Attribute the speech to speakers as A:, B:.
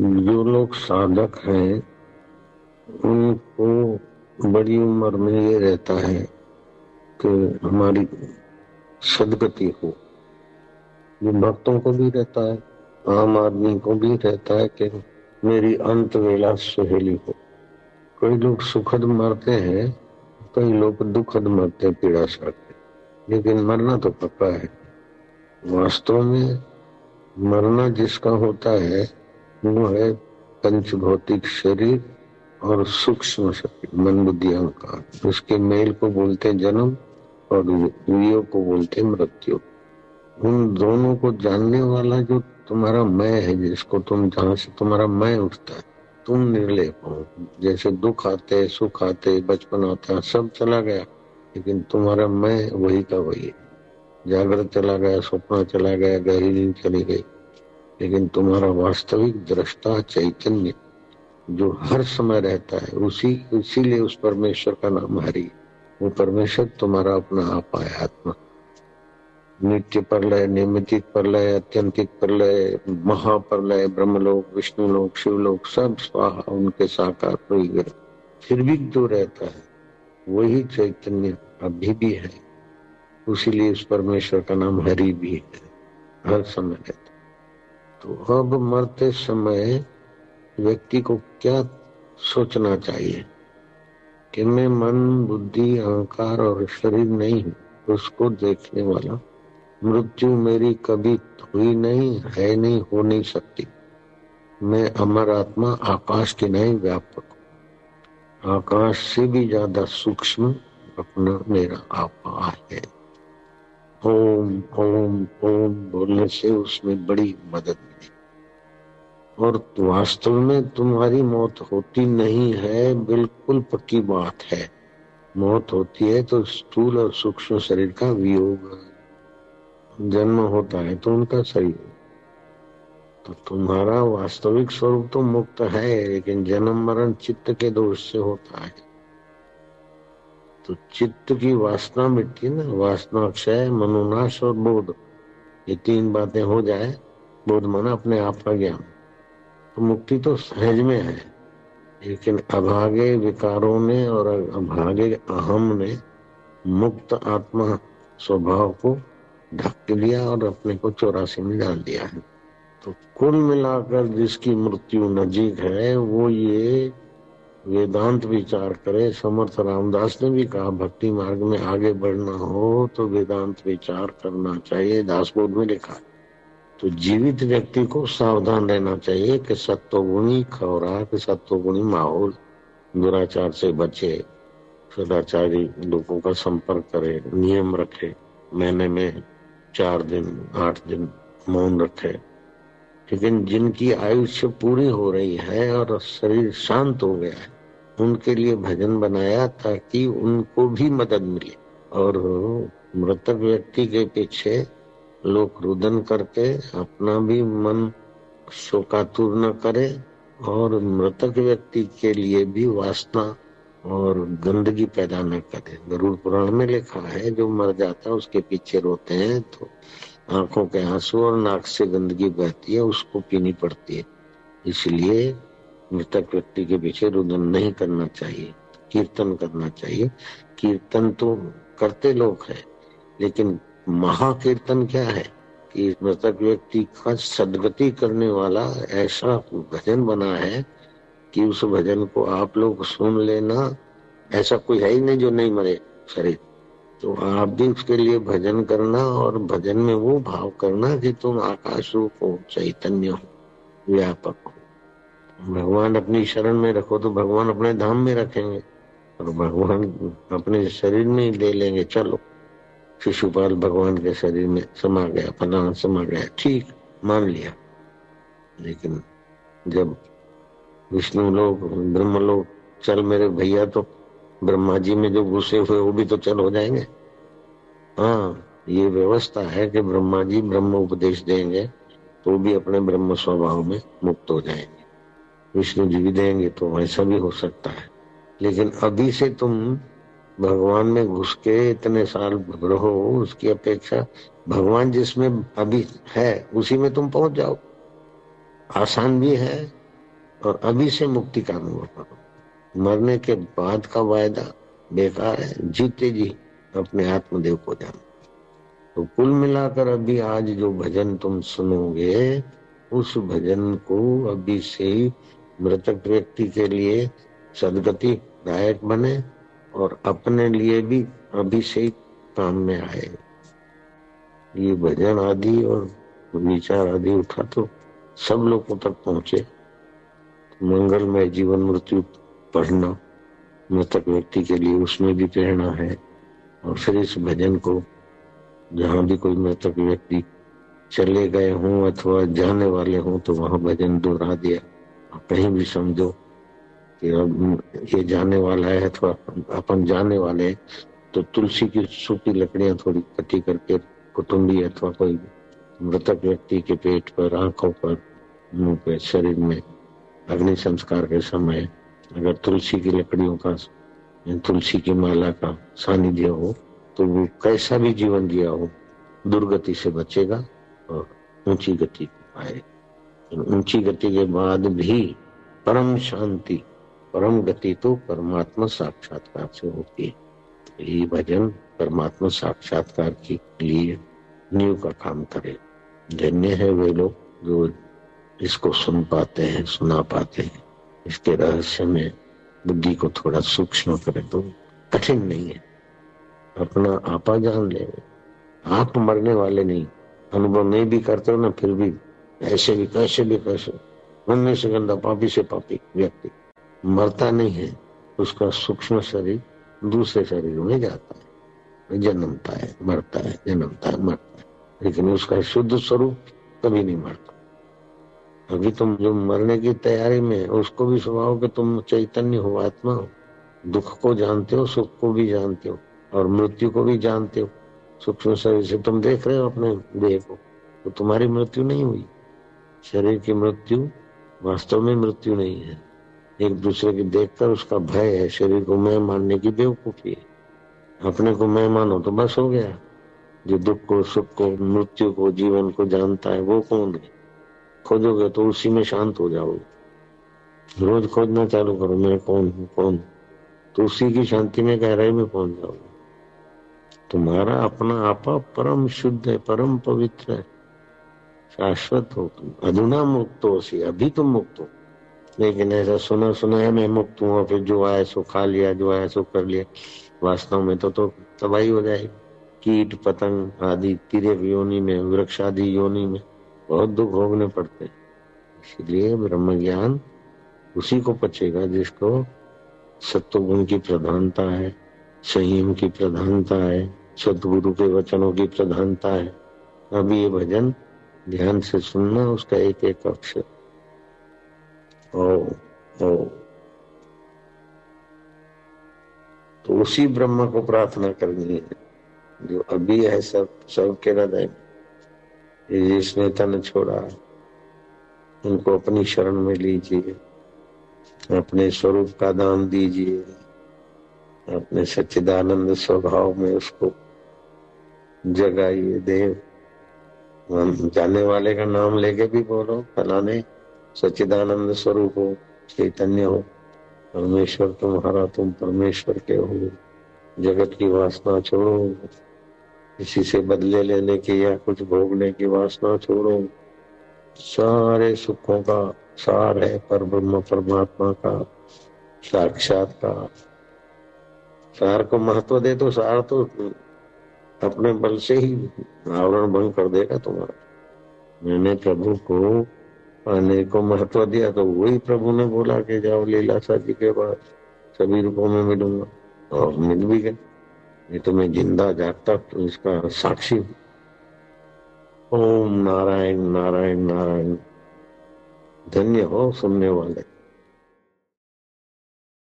A: जो लोग साधक हैं, उनको बड़ी उम्र में ये रहता है कि हमारी सदगति हो। ये भक्तों को भी रहता है, आम आदमी को भी रहता है कि मेरी अंत वेला सुहेली हो। कई लोग सुखद मरते हैं, कई लोग दुखद मरते हैं, पीड़ा सड़ते लेकिन मरना तो पक्का है। वास्तव में मरना जिसका होता है वो है पंच भौतिक शरीर और सूक्ष्म शरीर मन बुद्धि अहंकार। उसके मेल को बोलते जन्म और वियोग को बोलते मृत्यु। उन दोनों को जानने वाला जो तुम्हारा मैं है, जिसको तुम जहाँ से तुम्हारा मैं उठता है, तुम निर्लेप हो। जैसे दुख आते सुख आते बचपन आता सब चला गया, लेकिन तुम्हारा मैं वही का वही है। जागृत चला गया, स्वप्न चला गया, गहरी नींद चली गई। लेकिन तुम्हारा वास्तविक दृष्टा चैतन्य जो हर समय रहता है, उसी, इसीलिए उस परमेश्वर का नाम हरि। वो परमेश्वर तुम्हारा अपना आप है आत्मा। नित्य प्रलय नियमित प्रलय अत्यंतिक प्रलय, महाप्रलय, ब्रह्मलोक, विष्णुलोक, शिवलोक, सब स्वाहा उनके साकार फिर भी जो रहता है, वही चैतन्य अभी भी है। उसीलिए उस परमेश्वर का नाम हरि भी है, हर समय रहता तो अब मरते समय व्यक्ति को क्या सोचना चाहिए? कि मैं मन, बुद्धि, अहंकार और शरीर नहीं, उसको देखने वाला। मृत्यु मेरी कभी हुई नहीं, है नहीं, हो नहीं सकती। मैं अमर आत्मा, आकाश के नहीं, व्यापक आकाश से भी ज़्यादा सूक्ष्म अपना मेरा आपा है। ओम ओम ओम बोलने से उसमें बड़ी मदद और वास्तव में तुम्हारी मौत होती नहीं है, बिल्कुल पक्की बात है। मौत होती है तो स्थूल और सूक्ष्म शरीर का वियोग जन्म होता है तो उनका शरीर। तो तुम्हारा वास्तविक स्वरूप तो मुक्त है, लेकिन जन्म मरण चित्त के दोष से होता है। तो चित्त की वासना मिटती ना, वासना अक्षय, मनोनाश और बोध। ये तीन बातें हो जाए, बोध माना अपने आप का ज्ञान। तो मुक्ति तो सहज में है, लेकिन अभागे विकारों ने और अभागे अहम ने मुक्त आत्मा स्वभाव को ढक दिया और अपने को चौरासी में डाल दिया है। तो कुल मिलाकर जिसकी मृत्यु नजीक है, वो ये वेदांत विचार करे, समर्थ रामदास ने भी कहा, भक्ति मार्ग में आगे बढ़ना हो तो वेदांत विचार करना चाहिए, दासबोध में लिखा तो जीवित व्यक्ति को सावधान रहना चाहिए कि सत्वगुणी खौराक सत्वगुणी माहौल दुराचार से बचे, सदाचारी लोगों का संपर्क करे, नियम रखे, महीने में चार दिन, आठ दिन मौन रखे। लेकिन जिनकी आयुष्य पूरी हो रही है और शरीर शांत हो गया है, उनके लिए भजन बनाया ताकि उनको भी मदद मिले और मृतक व्यक्ति के पीछे लोग रुदन करके अपना भी मन शोकातुर न करे और मृतक व्यक्ति के लिए भी वासना और गंदगी पैदा न करे। गरुड़ पुराण में लिखा है, जो मर जाता है, उसके पीछे रोते हैं तो आँखों के आँसू और नाक से गंदगी बहती है, उसको पीनी पड़ती है। इसलिए मृतक व्यक्ति के पीछे रुदन नहीं करना चाहिए, कीर्तन करना चाहिए। कीर्तन तो करते लोग है, लेकिन महाकीर्तन क्या है? कि मृतक व्यक्ति का सदगति करने वाला ऐसा भजन बना है कि उस भजन को आप लोग सुन लेना। ऐसा कोई है ही नहीं जो नहीं मरे शरीर। तो आप भी उसके लिए भजन करना और भजन में वो भाव करना कि तुम आकाश रूप हो चैतन्य हो, व्यापक हो। भगवान अपनी शरण में रखो तो भगवान अपने धाम में रखेंगे और भगवान अपने शरीर में ही ले लेंगे। चलो। शिशुपाल भगवान के शरीर में समा गया फलाना समा गया, ठीक, मान लिया। लेकिन जब विष्णु लोग ब्रह्म लोग चल मेरे भैया तो ब्रह्मा जी में जो घुसे हुए वो भी तो चल हो जाएँगे। हाँ ये व्यवस्था है कि ब्रह्मा जी ब्रह्म उपदेश देंगे तो भी अपने ब्रह्म स्वभाव में मुक्त हो जाएँगे। विष्णु जी भी देंगे तो वैसा भी हो सकता है। लेकिन अभी से तुम भगवान में घुस के इतने साल रहो, उसकी अपेक्षा भगवान जिसमें अभी है, उसी में तुम पहुँच जाओ। आसान भी है और अभी से मुक्ति का अनुभव करो। मरने के बाद का वायदा बेकार है। जीते जी, अपने आत्मदेव को जानो। तो कुल मिलाकर अभी आज जो भजन तुम सुनोगे, उस भजन को अभी से मृतक व्यक्ति के लिए सदगति दायक बने। और अपने लिए भी अभी से ही काम में आए। ये भजन आदि और विचार आदि उठा तो सब लोगों तक पहुँचे। मंगलमय जीवन मृत्यु पढ़ना, मृतक व्यक्ति के लिए उसमें भी प्रेरणा है। और फिर इस भजन को जहाँ भी कोई मृतक व्यक्ति चले गए हों अथवा जाने वाले हों तो वहाँ भजन दोहरा दिया। कहीं भी समझो कि अब ये जाने वाला है अथवा अपन जाने वाले तो तुलसी की सूखी लकड़ियाँ थोड़ी इकट्ठी करके कुटुंबी अथवा कोई मृतक व्यक्ति के पेट पर, आँखों पर, मुँह पे, शरीर में अग्नि संस्कार के समय अगर तुलसी की लकड़ियों का, तुलसी की माला का सानिध्य हो तो वो कैसा भी जीवन जिया हो, दुर्गति से बचेगा और ऊँची गति पाए ऊँची गति के बाद भी परम शांति परम गति तो परमात्मा साक्षात्कार से होती है। ये भजन परमात्मा साक्षात्कार के लिए नींव का काम करे। धन्य है वे लोग जो इसको सुन पाते हैं, सुना पाते हैं। इसके रहस्य में बुद्धि को थोड़ा सूक्ष्म करे तो कठिन नहीं है। अपना आपा जान ले। आप मरने वाले नहीं। अनुभव नहीं भी करते हो ना, फिर भी ऐसे भी, कैसे भी, कैसे मरने से गंदा पापी से पापी व्यक्ति। मरता नहीं है, उसका सूक्ष्म शरीर दूसरे शरीर में जाता है। जन्मता है, मरता है, जन्मता है, मरता है। लेकिन उसका शुद्ध स्वरूप कभी नहीं मरता। अभी तुम जो मरने की तैयारी में उसको भी स्वभाव कि तुम चैतन्य हो, आत्मा हो। दुख को जानते हो, सुख को भी जानते हो, और मृत्यु को भी जानते हो। सूक्ष्म शरीर से तुम देख रहे हो अपने देह को तो तुम्हारी मृत्यु नहीं हुई। शरीर की मृत्यु वास्तव में मृत्यु नहीं है। एक दूसरे की देखकर उसका भय है। शरीर को मैं मानने की बेवकूफ़ी है। अपने को मैं मानो तो बस हो गया। जो दुख को, सुख को, मृत्यु को, जीवन को जानता है वो कौन है? खोजोगे तो उसी में शांत हो जाओगे। रोज खोजना चालू करो, मैं कौन हूँ, कौन तो उसी की शांति में, गहराई में पहुँच जाओगे। तुम्हारा अपना आपा परम शुद्ध है, परम पवित्र है। शाश्वत हो तुम। अधुना मुक्त हो अभी तुम मुक्त हो। लेकिन ऐसा सुना सुना है मैं मुक्त हूँ फिर जो आया सो खा लिया, जो आया सो कर लिया। वास्तव में तो तो तबाही हो जाएगी। कीट, पतंग आदि तीर्थ योनि में, वृक्ष आदि योनि में बहुत दुख भोगने पड़ते हैं। इसलिए ब्रह्म ज्ञान उसी को पचेगा जिसको सत्व गुण की प्रधानता है, संयम की प्रधानता है, सदगुरु के वचनों की प्रधानता है। अभी ये भजन ध्यान से सुनना, उसका एक एक अक्षर। ओ ओ तो उसी ब्रह्म को प्रार्थना करनी है, जो अभी है सब, सबके हृदय जिसने तन छोड़ा, उनको अपनी शरण में लीजिए, अपने स्वरूप का दान दीजिए, अपने सच्चिदानंद स्वभाव में उसको जगाइए, देव। जाने वाले का नाम लेके भी बोलो, फलाने सच्चिदानंद स्वरूप हो, चैतन्य हो, परमेश्वर तुम्हारा तुम परमेश्वर के हो। जगत की वासना छोड़ो। किसी से बदले लेने की या कुछ भोगने की वासना छोड़ो। सारे सुखों का सार है पर ब्रह्म परमात्मा का साक्षात का। सार को महत्व दे तो सार तो अपने बल से ही आवरण भंग कर देगा तुम्हारा। मैंने प्रभु को पाने को महत्व दिया तो वही प्रभु ने बोला कि जाओ लीलासा जी के बाद सभी रूपों में मिलूँगा। और मिल भी गए। ये तो मैं ज़िंदा जागता तो इसका साक्षी ओम नारायण नारायण नारायण। धन्य हो सुनने वाले।